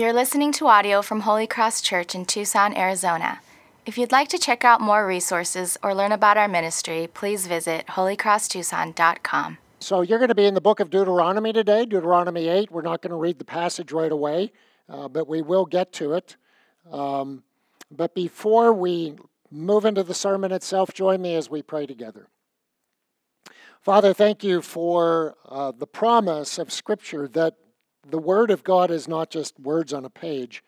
You're listening to audio from Holy Cross Church in Tucson, Arizona. If you'd like to check out more resources or learn about our ministry, please visit holycrosstucson.com. So you're going to be in the book of Deuteronomy today, Deuteronomy 8. We're not going to read the passage right away, uh, but we will get to it. Um, but before we move into the sermon itself, join me as we pray together. Father, thank you for uh, the promise of Scripture that the Word of God is not just words on a page,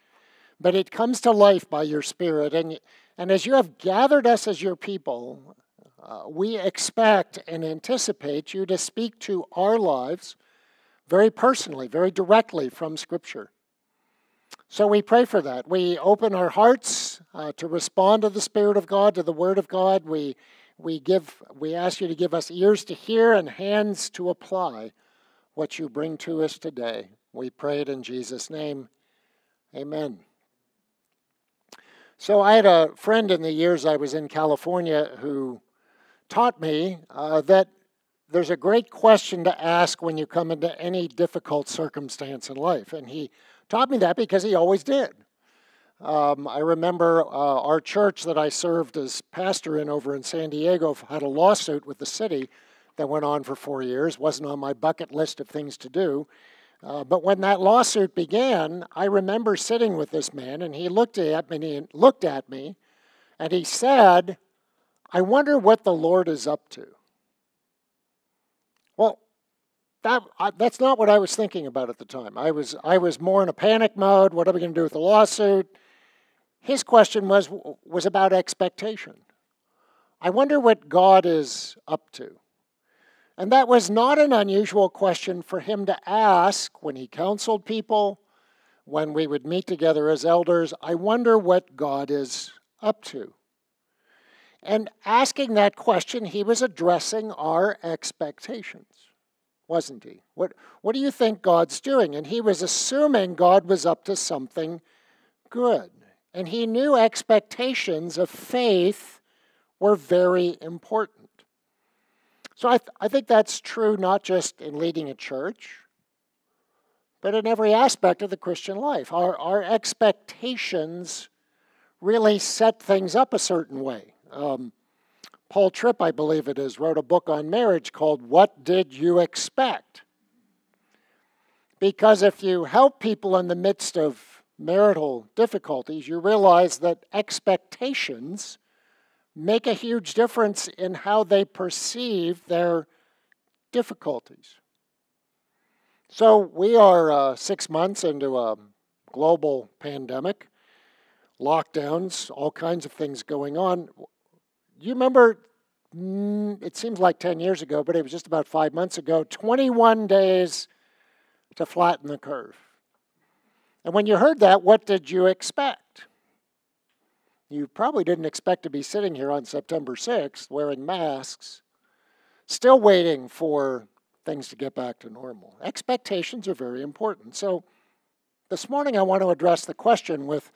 but it comes to life by your Spirit. And, and as you have gathered us as your people, uh, we expect and anticipate you to speak to our lives very personally, very directly from Scripture. So we pray for that. We open our hearts uh, to respond to the Spirit of God, to the Word of God. We, we, give, we ask you to give us ears to hear and hands to apply what you bring to us today. We pray it in Jesus' name. Amen. So I had a friend in the years I was in California who taught me uh, that there's a great question to ask when you come into any difficult circumstance in life. And he taught me that because he always did. Um, I remember uh, our church that I served as pastor in over in San Diego had a lawsuit with the city that went on for four years, wasn't on my bucket list of things to do. Uh, but when that lawsuit began, I remember sitting with this man, and he looked at me, and he looked at me, and he said, "I wonder what the Lord is up to." Well, that I, that's not what I was thinking about at the time. I was I was more in a panic mode. What are we going to do with the lawsuit? His question was was about expectation. I wonder what God is up to. And that was not an unusual question for him to ask when he counseled people, when we would meet together as elders. I wonder what God is up to. And asking that question, he was addressing our expectations, wasn't he? What, what do you think God's doing? And he was assuming God was up to something good. And he knew expectations of faith were very important. So I, th- I think that's true not just in leading a church, but in every aspect of the Christian life. Our, our expectations really set things up a certain way. Um, Paul Tripp, I believe it is, wrote a book on marriage called What Did You Expect? Because if you help people in the midst of marital difficulties, you realize that expectations make a huge difference in how they perceive their difficulties. So, we are uh, six months into a global pandemic, lockdowns, all kinds of things going on. You remember, mm, it seems like 10 years ago, but it was just about five months ago 21 days to flatten the curve. And when you heard that, what did you expect? You probably didn't expect to be sitting here on September 6th wearing masks, still waiting for things to get back to normal. Expectations are very important. So, this morning I want to address the question with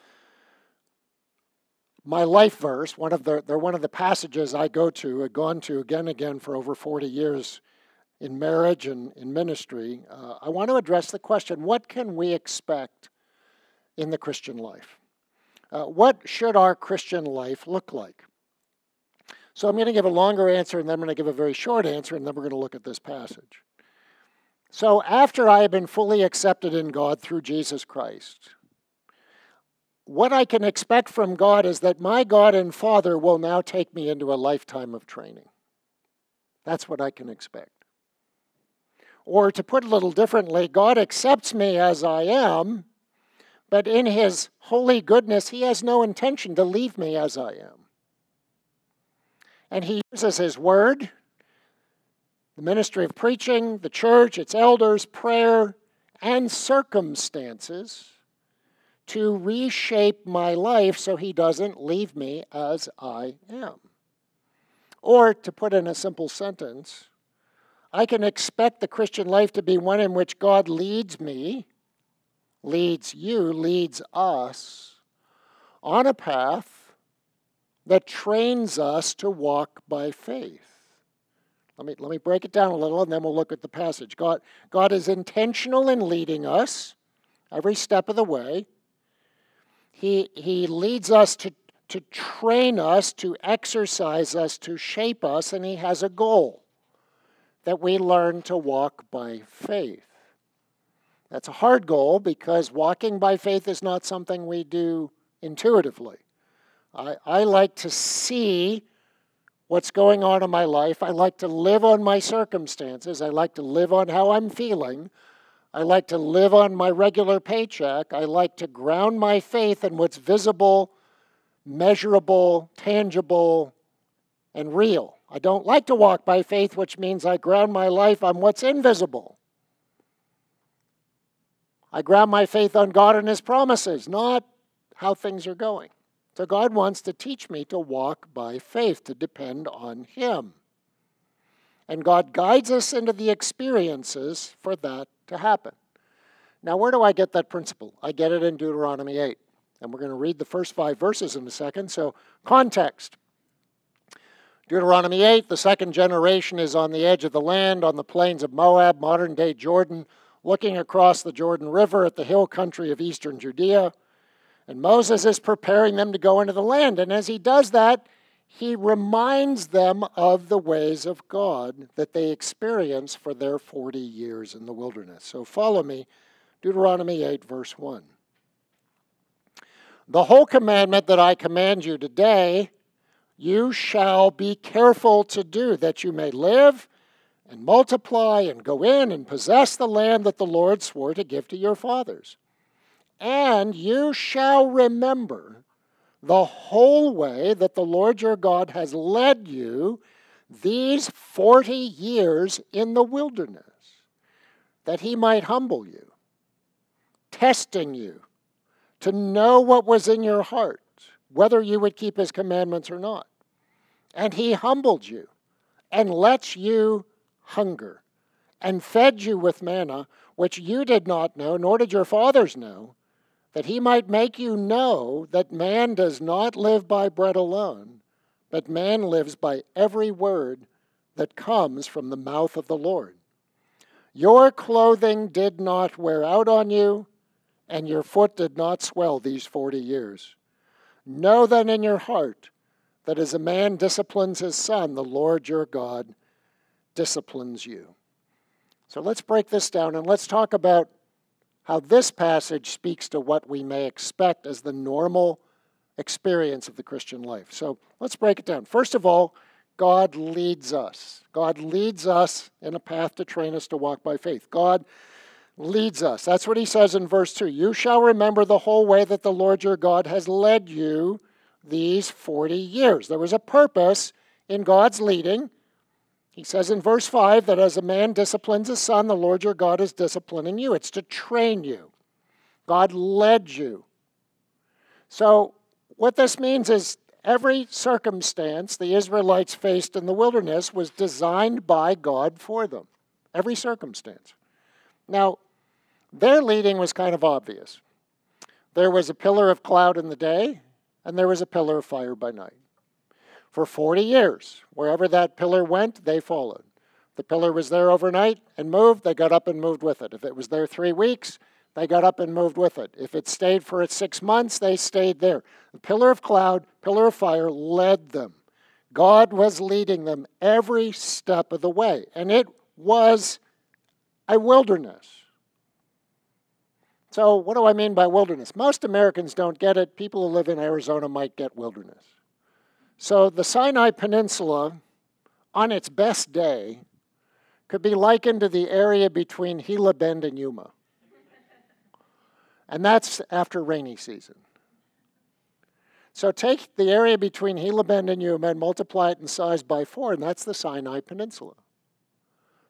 my life verse. One of the, they're one of the passages I go to, have gone to again and again for over 40 years in marriage and in ministry. Uh, I want to address the question what can we expect in the Christian life? Uh, what should our Christian life look like? So I'm going to give a longer answer and then I'm going to give a very short answer and then we're going to look at this passage. So after I have been fully accepted in God through Jesus Christ, what I can expect from God is that my God and Father will now take me into a lifetime of training. That's what I can expect. Or to put it a little differently, God accepts me as I am but in his holy goodness, he has no intention to leave me as I am. And he uses his word, the ministry of preaching, the church, its elders, prayer, and circumstances to reshape my life so he doesn't leave me as I am. Or, to put in a simple sentence, I can expect the Christian life to be one in which God leads me leads you, leads us on a path that trains us to walk by faith. Let me, let me break it down a little and then we'll look at the passage. God, God is intentional in leading us every step of the way. He, he leads us to, to train us, to exercise us, to shape us, and He has a goal that we learn to walk by faith. That's a hard goal because walking by faith is not something we do intuitively. I, I like to see what's going on in my life. I like to live on my circumstances. I like to live on how I'm feeling. I like to live on my regular paycheck. I like to ground my faith in what's visible, measurable, tangible, and real. I don't like to walk by faith, which means I ground my life on what's invisible. I ground my faith on God and His promises, not how things are going. So God wants to teach me to walk by faith, to depend on Him. And God guides us into the experiences for that to happen. Now, where do I get that principle? I get it in Deuteronomy 8. And we're going to read the first five verses in a second. So, context. Deuteronomy 8, the second generation is on the edge of the land, on the plains of Moab, modern day Jordan, looking across the Jordan River at the hill country of eastern Judea. And Moses is preparing them to go into the land. And as he does that, he reminds them of the ways of God that they experienced for their 40 years in the wilderness. So follow me, Deuteronomy 8, verse 1. The whole commandment that I command you today, you shall be careful to do, that you may live and multiply and go in and possess the land that the Lord swore to give to your fathers. And you shall remember the whole way that the Lord your God has led you these 40 years in the wilderness, that he might humble you, testing you to know what was in your heart, whether you would keep his commandments or not. And he humbled you and let you hunger and fed you with manna, which you did not know, nor did your fathers know that he might make you know that man does not live by bread alone, but man lives by every word that comes from the mouth of the Lord. Your clothing did not wear out on you, and your foot did not swell these forty years. Know then in your heart that as a man disciplines his son, the Lord your God disciplines you. So let's break this down and let's talk about how this passage speaks to what we may expect as the normal experience of the Christian life. So let's break it down. First of all, God leads us. God leads us in a path to train us to walk by faith. God leads us. That's what he says in verse 2. You shall remember the whole way that the Lord your God has led you these 40 years. There was a purpose in God's leading. He says in verse 5 that as a man disciplines his son, the Lord your God is disciplining you. It's to train you. God led you. So, what this means is every circumstance the Israelites faced in the wilderness was designed by God for them. Every circumstance. Now, their leading was kind of obvious. There was a pillar of cloud in the day, and there was a pillar of fire by night for 40 years. Wherever that pillar went, they followed. The pillar was there overnight and moved, they got up and moved with it. If it was there three weeks, they got up and moved with it. If it stayed for six months, they stayed there. The pillar of cloud, pillar of fire led them. God was leading them every step of the way, and it was a wilderness. So, what do I mean by wilderness? Most Americans don't get it. People who live in Arizona might get wilderness. So the Sinai Peninsula, on its best day, could be likened to the area between Gila Bend and Yuma. And that's after rainy season. So take the area between Gila Bend and Yuma and multiply it in size by four, and that's the Sinai Peninsula.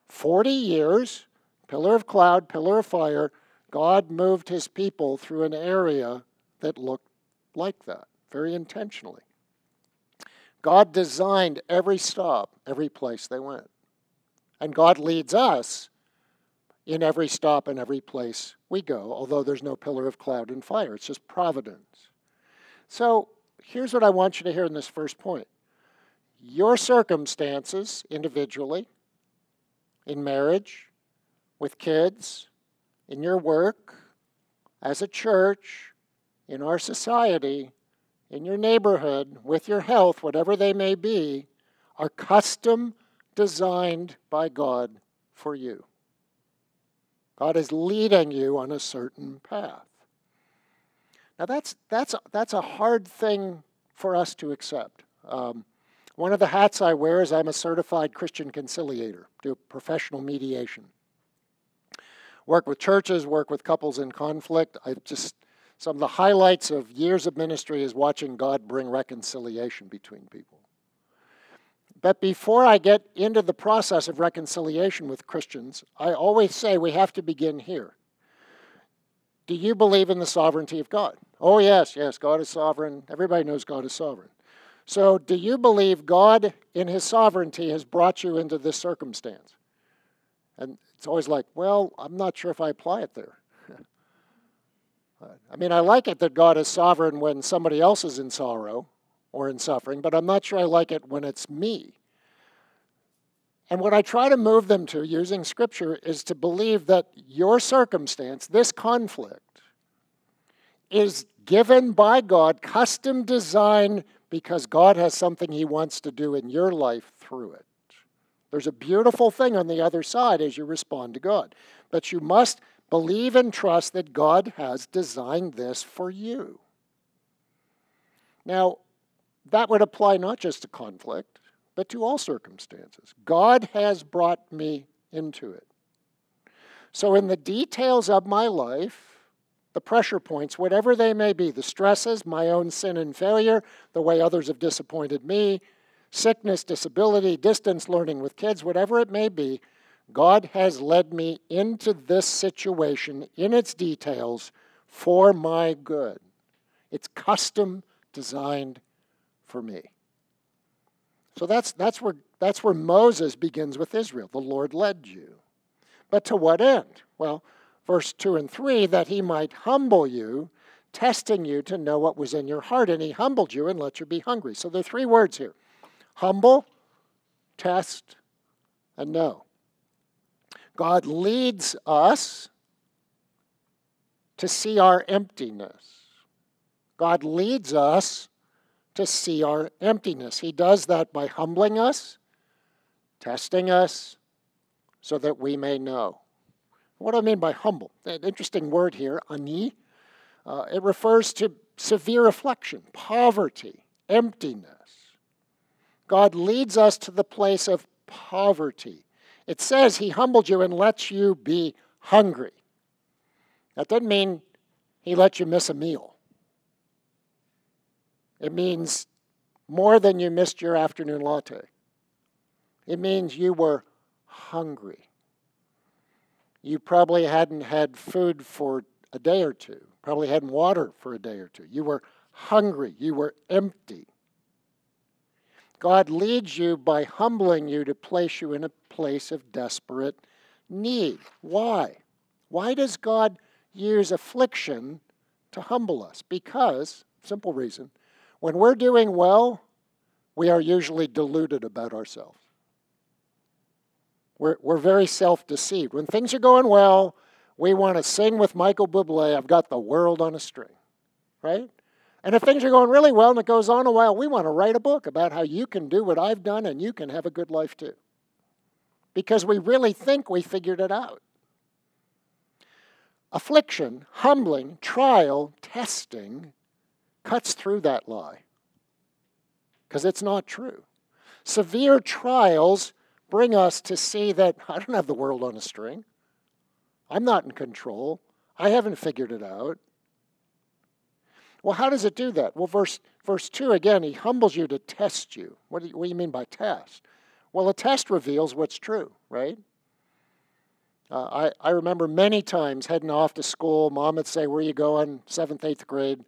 40 years, pillar of cloud, pillar of fire, God moved his people through an area that looked like that, very intentionally. God designed every stop, every place they went. And God leads us in every stop and every place we go, although there's no pillar of cloud and fire. It's just providence. So here's what I want you to hear in this first point your circumstances individually, in marriage, with kids, in your work, as a church, in our society, in your neighborhood, with your health, whatever they may be, are custom designed by God for you. God is leading you on a certain path. Now that's that's that's a hard thing for us to accept. Um, one of the hats I wear is I'm a certified Christian conciliator, do professional mediation. Work with churches, work with couples in conflict. I just some of the highlights of years of ministry is watching God bring reconciliation between people. But before I get into the process of reconciliation with Christians, I always say we have to begin here. Do you believe in the sovereignty of God? Oh, yes, yes, God is sovereign. Everybody knows God is sovereign. So, do you believe God, in His sovereignty, has brought you into this circumstance? And it's always like, well, I'm not sure if I apply it there. I mean, I like it that God is sovereign when somebody else is in sorrow or in suffering, but I'm not sure I like it when it's me. And what I try to move them to using scripture is to believe that your circumstance, this conflict, is given by God, custom designed because God has something He wants to do in your life through it. There's a beautiful thing on the other side as you respond to God. But you must believe and trust that God has designed this for you. Now, that would apply not just to conflict, but to all circumstances. God has brought me into it. So, in the details of my life, the pressure points, whatever they may be, the stresses, my own sin and failure, the way others have disappointed me, sickness, disability, distance learning with kids, whatever it may be, God has led me into this situation in its details for my good. It's custom designed for me. So that's, that's, where, that's where Moses begins with Israel. The Lord led you. But to what end? Well, verse 2 and 3 that he might humble you, testing you to know what was in your heart. And he humbled you and let you be hungry. So there are three words here humble, test, and know. God leads us to see our emptiness. God leads us to see our emptiness. He does that by humbling us, testing us, so that we may know. What do I mean by humble? An interesting word here, ani. Uh, it refers to severe affliction, poverty, emptiness. God leads us to the place of poverty. It says He humbled you and lets you be hungry. That doesn't mean He let you miss a meal. It means more than you missed your afternoon latte. It means you were hungry. You probably hadn't had food for a day or two, probably hadn't water for a day or two. You were hungry, you were empty. God leads you by humbling you to place you in a place of desperate need. Why? Why does God use affliction to humble us? Because, simple reason, when we're doing well, we are usually deluded about ourselves. We're, we're very self deceived. When things are going well, we want to sing with Michael Bublé, I've got the world on a string, right? And if things are going really well and it goes on a while, we want to write a book about how you can do what I've done and you can have a good life too. Because we really think we figured it out. Affliction, humbling, trial, testing cuts through that lie because it's not true. Severe trials bring us to see that I don't have the world on a string. I'm not in control. I haven't figured it out. Well, how does it do that? Well, verse, verse 2 again, he humbles you to test you. What do you, what do you mean by test? Well, a test reveals what's true, right? Uh, I, I remember many times heading off to school, mom would say, Where are you going? Seventh, eighth grade.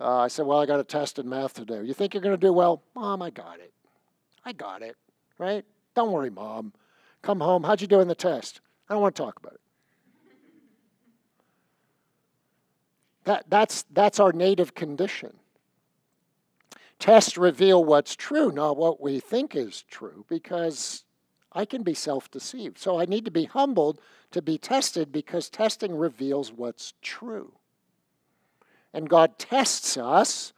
Uh, I said, Well, I got a test in math today. You think you're going to do well? Mom, I got it. I got it, right? Don't worry, mom. Come home. How'd you do in the test? I don't want to talk about it. That, that's, that's our native condition. Tests reveal what's true, not what we think is true, because I can be self deceived. So I need to be humbled to be tested because testing reveals what's true. And God tests us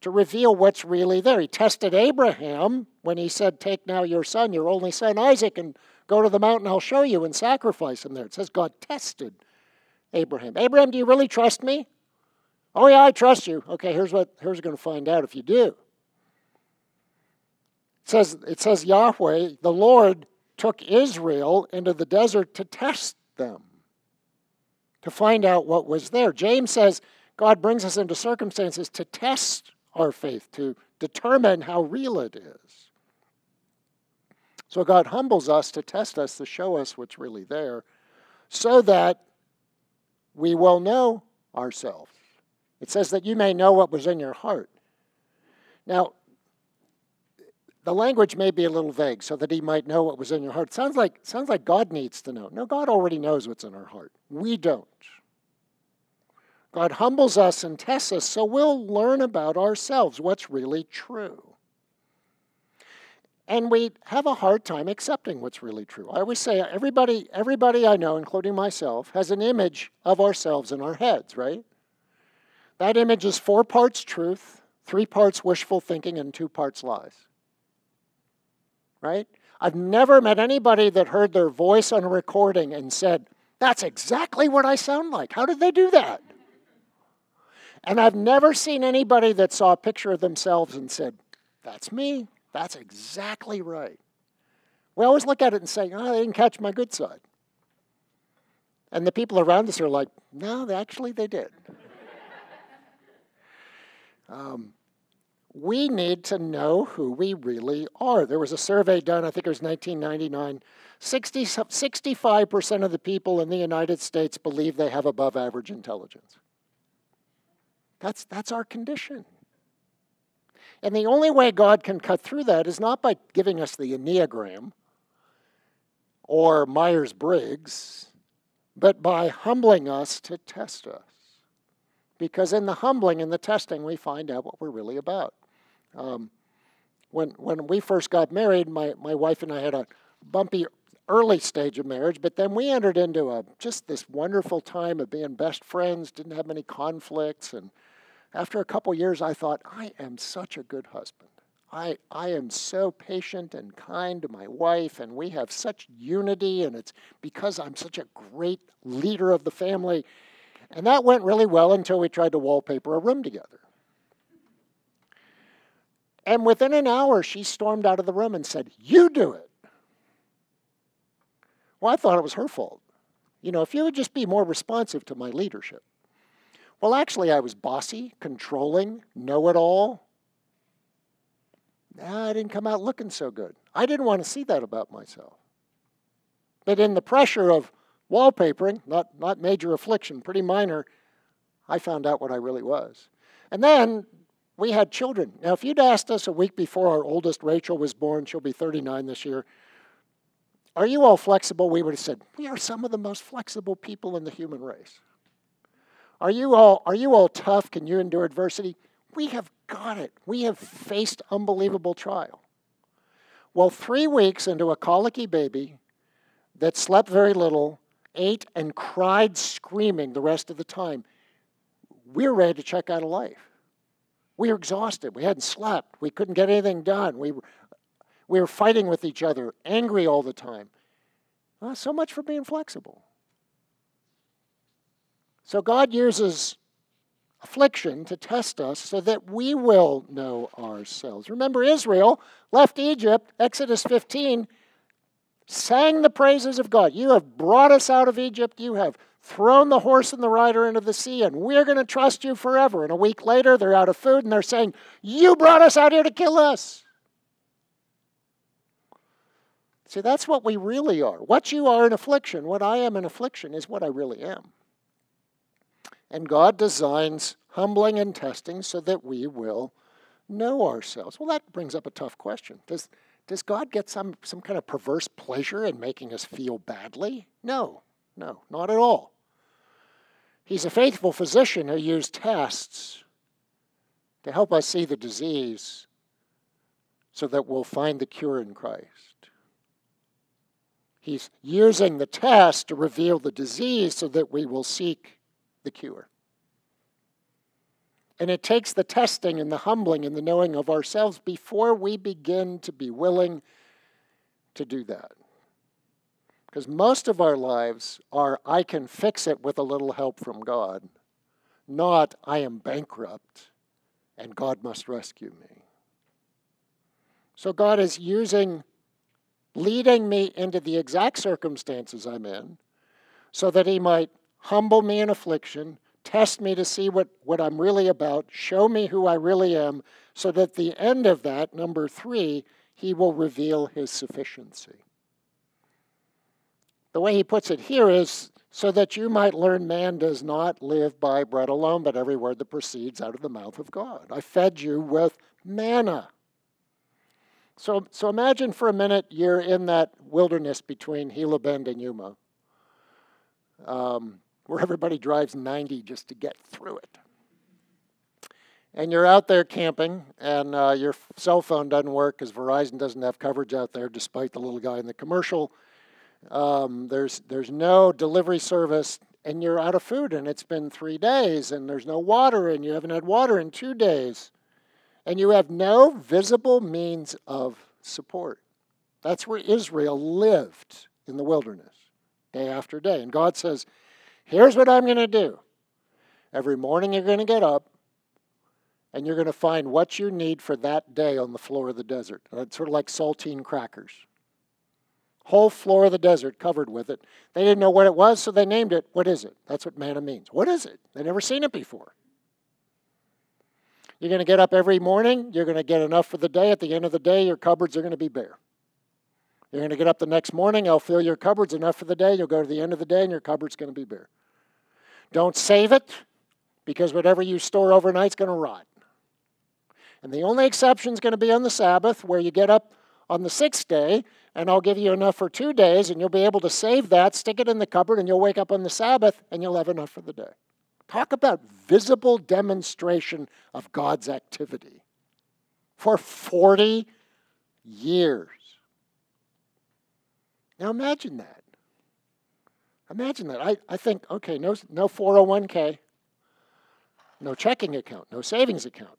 to reveal what's really there. He tested Abraham when he said, Take now your son, your only son Isaac, and go to the mountain I'll show you and sacrifice him there. It says God tested Abraham. Abraham, do you really trust me? Oh yeah, I trust you. Okay, here's what here's going to find out if you do. It says it says Yahweh, the Lord took Israel into the desert to test them. To find out what was there. James says God brings us into circumstances to test our faith, to determine how real it is. So God humbles us to test us, to show us what's really there, so that we will know ourselves. It says that you may know what was in your heart. Now, the language may be a little vague, so that he might know what was in your heart. Sounds like sounds like God needs to know. No, God already knows what's in our heart. We don't. God humbles us and tests us so we'll learn about ourselves, what's really true. And we have a hard time accepting what's really true. I always say everybody, everybody I know, including myself, has an image of ourselves in our heads, right? That image is four parts truth, three parts wishful thinking, and two parts lies. Right? I've never met anybody that heard their voice on a recording and said, That's exactly what I sound like. How did they do that? And I've never seen anybody that saw a picture of themselves and said, That's me. That's exactly right. We always look at it and say, Oh, they didn't catch my good side. And the people around us are like, No, actually, they did. um, we need to know who we really are. There was a survey done, I think it was 1999. 60, 65% of the people in the United States believe they have above average intelligence. That's, that's our condition. And the only way God can cut through that is not by giving us the Enneagram or Myers Briggs, but by humbling us to test us. Because in the humbling and the testing, we find out what we're really about. Um, when, when we first got married, my, my wife and I had a bumpy early stage of marriage, but then we entered into a, just this wonderful time of being best friends, didn't have any conflicts, and after a couple years, I thought, I am such a good husband. I, I am so patient and kind to my wife, and we have such unity, and it's because I'm such a great leader of the family. And that went really well until we tried to wallpaper a room together. And within an hour, she stormed out of the room and said, You do it. Well, I thought it was her fault. You know, if you would just be more responsive to my leadership. Well, actually, I was bossy, controlling, know it all. Nah, I didn't come out looking so good. I didn't want to see that about myself. But in the pressure of wallpapering, not, not major affliction, pretty minor, I found out what I really was. And then we had children. Now, if you'd asked us a week before our oldest Rachel was born, she'll be 39 this year, are you all flexible? We would have said, we are some of the most flexible people in the human race. Are you all are you all tough? Can you endure adversity? We have got it. We have faced unbelievable trial. Well, three weeks into a colicky baby that slept very little, ate and cried screaming the rest of the time, we were ready to check out of life. We were exhausted. We hadn't slept. We couldn't get anything done. We were, we were fighting with each other, angry all the time. Well, so much for being flexible. So God uses affliction to test us so that we will know ourselves. Remember, Israel left Egypt, Exodus 15, sang the praises of God. You have brought us out of Egypt. You have thrown the horse and the rider into the sea, and we're going to trust you forever. And a week later, they're out of food and they're saying, You brought us out here to kill us. See, that's what we really are. What you are in affliction, what I am in affliction, is what I really am. And God designs humbling and testing so that we will know ourselves. Well, that brings up a tough question. Does, does God get some, some kind of perverse pleasure in making us feel badly? No, no, not at all. He's a faithful physician who used tests to help us see the disease so that we'll find the cure in Christ. He's using the test to reveal the disease so that we will seek the cure. And it takes the testing and the humbling and the knowing of ourselves before we begin to be willing to do that. Because most of our lives are, I can fix it with a little help from God, not, I am bankrupt and God must rescue me. So God is using, leading me into the exact circumstances I'm in so that He might humble me in affliction, test me to see what, what I'm really about, show me who I really am, so that the end of that, number three, He will reveal His sufficiency. The way He puts it here is so that you might learn man does not live by bread alone, but every word that proceeds out of the mouth of God. I fed you with manna. So, so imagine for a minute you're in that wilderness between Gila Bend and Yuma, um, where everybody drives 90 just to get through it. And you're out there camping, and uh, your cell phone doesn't work because Verizon doesn't have coverage out there, despite the little guy in the commercial. Um, there's there's no delivery service, and you're out of food, and it's been three days, and there's no water, and you haven't had water in two days, and you have no visible means of support. That's where Israel lived in the wilderness, day after day. And God says, "Here's what I'm going to do. Every morning you're going to get up." And you're going to find what you need for that day on the floor of the desert. Uh, it's sort of like saltine crackers whole floor of the desert covered with it. They didn't know what it was, so they named it. What is it? That's what manna means. What is it? They never seen it before. You're going to get up every morning. You're going to get enough for the day. At the end of the day, your cupboards are going to be bare. You're going to get up the next morning. I'll fill your cupboards enough for the day. You'll go to the end of the day, and your cupboard's going to be bare. Don't save it, because whatever you store overnight is going to rot. And the only exception is going to be on the Sabbath, where you get up on the sixth day and I'll give you enough for two days, and you'll be able to save that, stick it in the cupboard, and you'll wake up on the Sabbath and you'll have enough for the day. Talk about visible demonstration of God's activity for 40 years. Now imagine that. Imagine that. I, I think, okay, no, no 401k, no checking account, no savings account,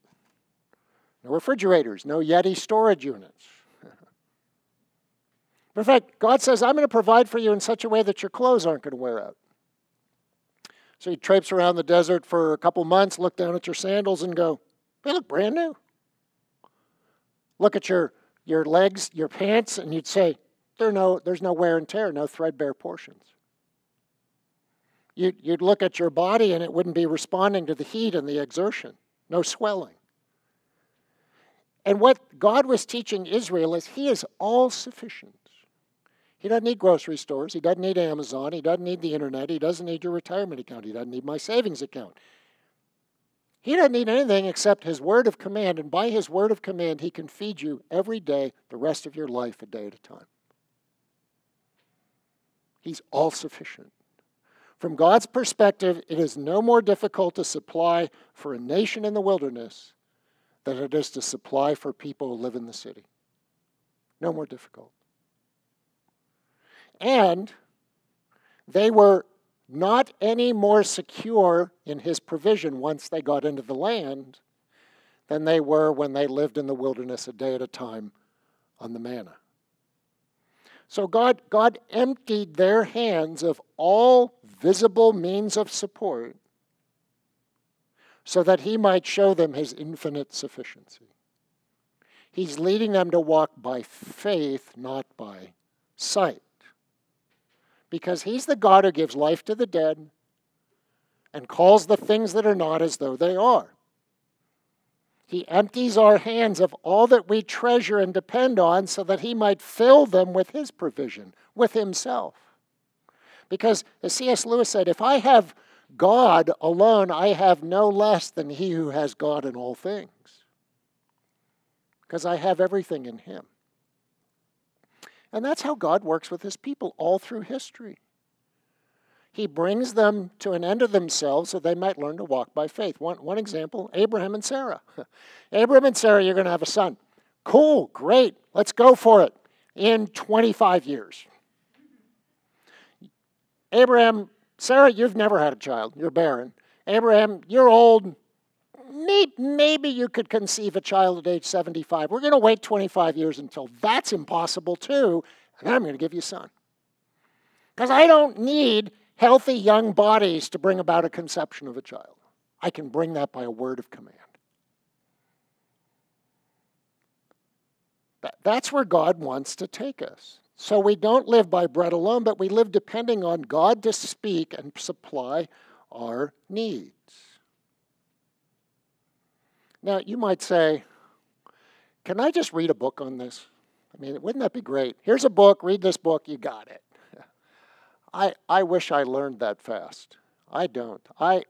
no refrigerators, no Yeti storage units in fact, God says, I'm going to provide for you in such a way that your clothes aren't going to wear out. So you traipse around the desert for a couple months, look down at your sandals, and go, they look brand new. Look at your, your legs, your pants, and you'd say, there no, there's no wear and tear, no threadbare portions. You'd, you'd look at your body, and it wouldn't be responding to the heat and the exertion, no swelling. And what God was teaching Israel is He is all sufficient. He doesn't need grocery stores. He doesn't need Amazon. He doesn't need the internet. He doesn't need your retirement account. He doesn't need my savings account. He doesn't need anything except his word of command. And by his word of command, he can feed you every day, the rest of your life, a day at a time. He's all sufficient. From God's perspective, it is no more difficult to supply for a nation in the wilderness than it is to supply for people who live in the city. No more difficult. And they were not any more secure in his provision once they got into the land than they were when they lived in the wilderness a day at a time on the manna. So God, God emptied their hands of all visible means of support so that he might show them his infinite sufficiency. He's leading them to walk by faith, not by sight because he's the God who gives life to the dead and calls the things that are not as though they are. He empties our hands of all that we treasure and depend on so that he might fill them with his provision, with himself. Because, as C.S. Lewis said, if I have God alone, I have no less than he who has God in all things. Because I have everything in him. And that's how God works with his people all through history. He brings them to an end of themselves so they might learn to walk by faith. One, one example Abraham and Sarah. Abraham and Sarah, you're going to have a son. Cool, great, let's go for it in 25 years. Abraham, Sarah, you've never had a child, you're barren. Abraham, you're old, maybe, you could conceive a child at age 75. We're going to wait 25 years until that's impossible too, and I'm going to give you a son. Because I don't need healthy young bodies to bring about a conception of a child. I can bring that by a word of command. That's where God wants to take us. So we don't live by bread alone, but we live depending on God to speak and supply our needs. Now, you might say, Can I just read a book on this? I mean, wouldn't that be great? Here's a book, read this book, you got it. I, I wish I learned that fast. I don't. I,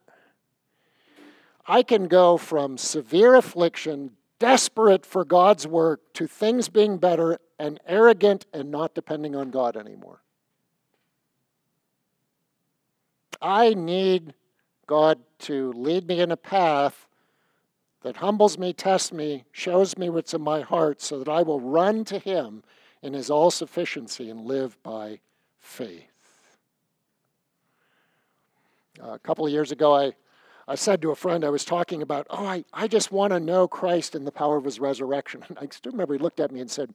I can go from severe affliction, desperate for God's work, to things being better and arrogant and not depending on God anymore. I need God to lead me in a path that humbles me, tests me, shows me what's in my heart, so that I will run to Him in His all sufficiency and live by faith. A couple of years ago, I, I said to a friend, I was talking about, oh, I, I just want to know Christ and the power of His resurrection. And I still remember he looked at me and said,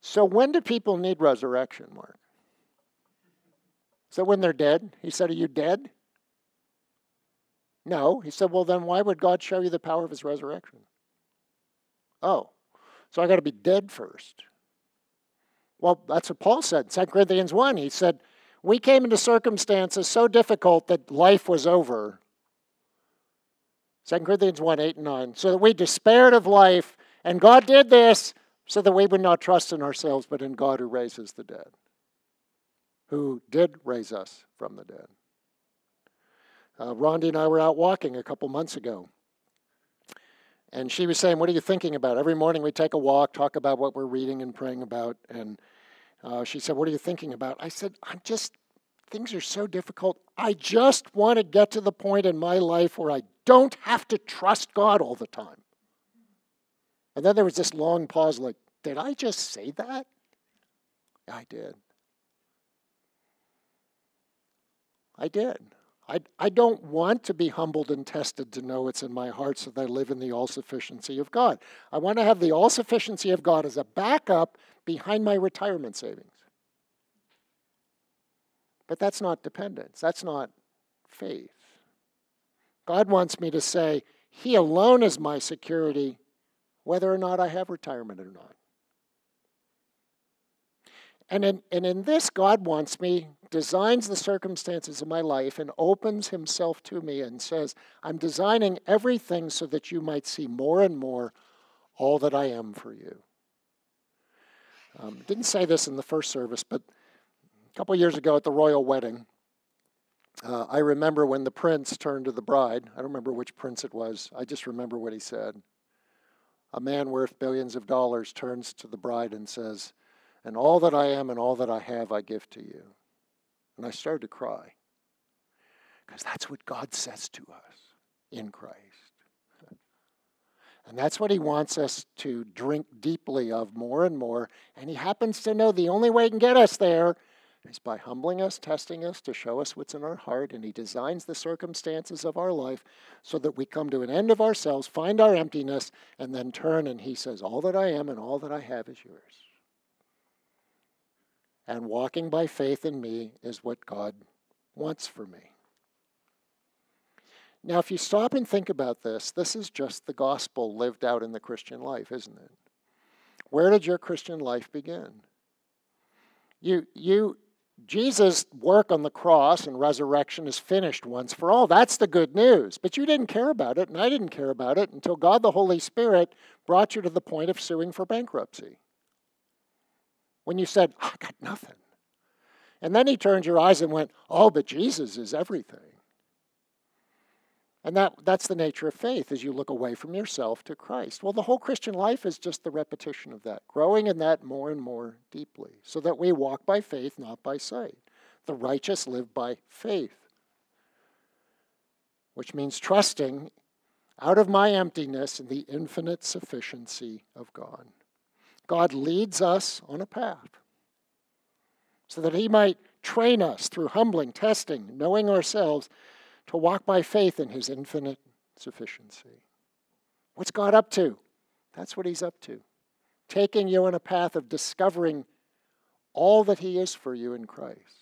So when do people need resurrection, Mark? So when they're dead? He said, Are you dead? No. He said, Well, then why would God show you the power of his resurrection? Oh, so I got to be dead first. Well, that's what Paul said. 2 Corinthians 1, he said, We came into circumstances so difficult that life was over. 2 Corinthians 1, 8 and 9. So that we despaired of life, and God did this so that we would not trust in ourselves, but in God who raises the dead, who did raise us from the dead. Uh, Rondi and I were out walking a couple months ago. And she was saying, What are you thinking about? Every morning we take a walk, talk about what we're reading and praying about. And uh, she said, What are you thinking about? I said, I'm just, things are so difficult. I just want to get to the point in my life where I don't have to trust God all the time. And then there was this long pause like, Did I just say that? I did. I did. I, I don't want to be humbled and tested to know it's in my heart so that I live in the all sufficiency of God. I want to have the all sufficiency of God as a backup behind my retirement savings. But that's not dependence, that's not faith. God wants me to say, He alone is my security, whether or not I have retirement or not. And in, and in this, God wants me, designs the circumstances of my life, and opens Himself to me and says, I'm designing everything so that you might see more and more all that I am for you. Um, didn't say this in the first service, but a couple years ago at the royal wedding, uh, I remember when the prince turned to the bride. I don't remember which prince it was. I just remember what he said. A man worth billions of dollars turns to the bride and says, and all that I am and all that I have, I give to you. And I started to cry. Because that's what God says to us in Christ. And that's what he wants us to drink deeply of more and more. And he happens to know the only way he can get us there is by humbling us, testing us to show us what's in our heart. And he designs the circumstances of our life so that we come to an end of ourselves, find our emptiness, and then turn. And he says, All that I am and all that I have is yours. And walking by faith in me is what God wants for me. Now, if you stop and think about this, this is just the gospel lived out in the Christian life, isn't it? Where did your Christian life begin? You, you, Jesus' work on the cross and resurrection is finished once for all. That's the good news. But you didn't care about it, and I didn't care about it until God the Holy Spirit brought you to the point of suing for bankruptcy when you said, I got nothing. And then he turned your eyes and went, Oh, but Jesus is everything. And that, that's the nature of faith as you look away from yourself to Christ. Well, the whole Christian life is just the repetition of that, growing in that more and more deeply, so that we walk by faith, not by sight. The righteous live by faith, which means trusting out of my emptiness in the infinite sufficiency of God. God leads us on a path so that He might train us through humbling, testing, knowing ourselves to walk by faith in His infinite sufficiency. What's God up to? That's what He's up to. Taking you on a path of discovering all that He is for you in Christ.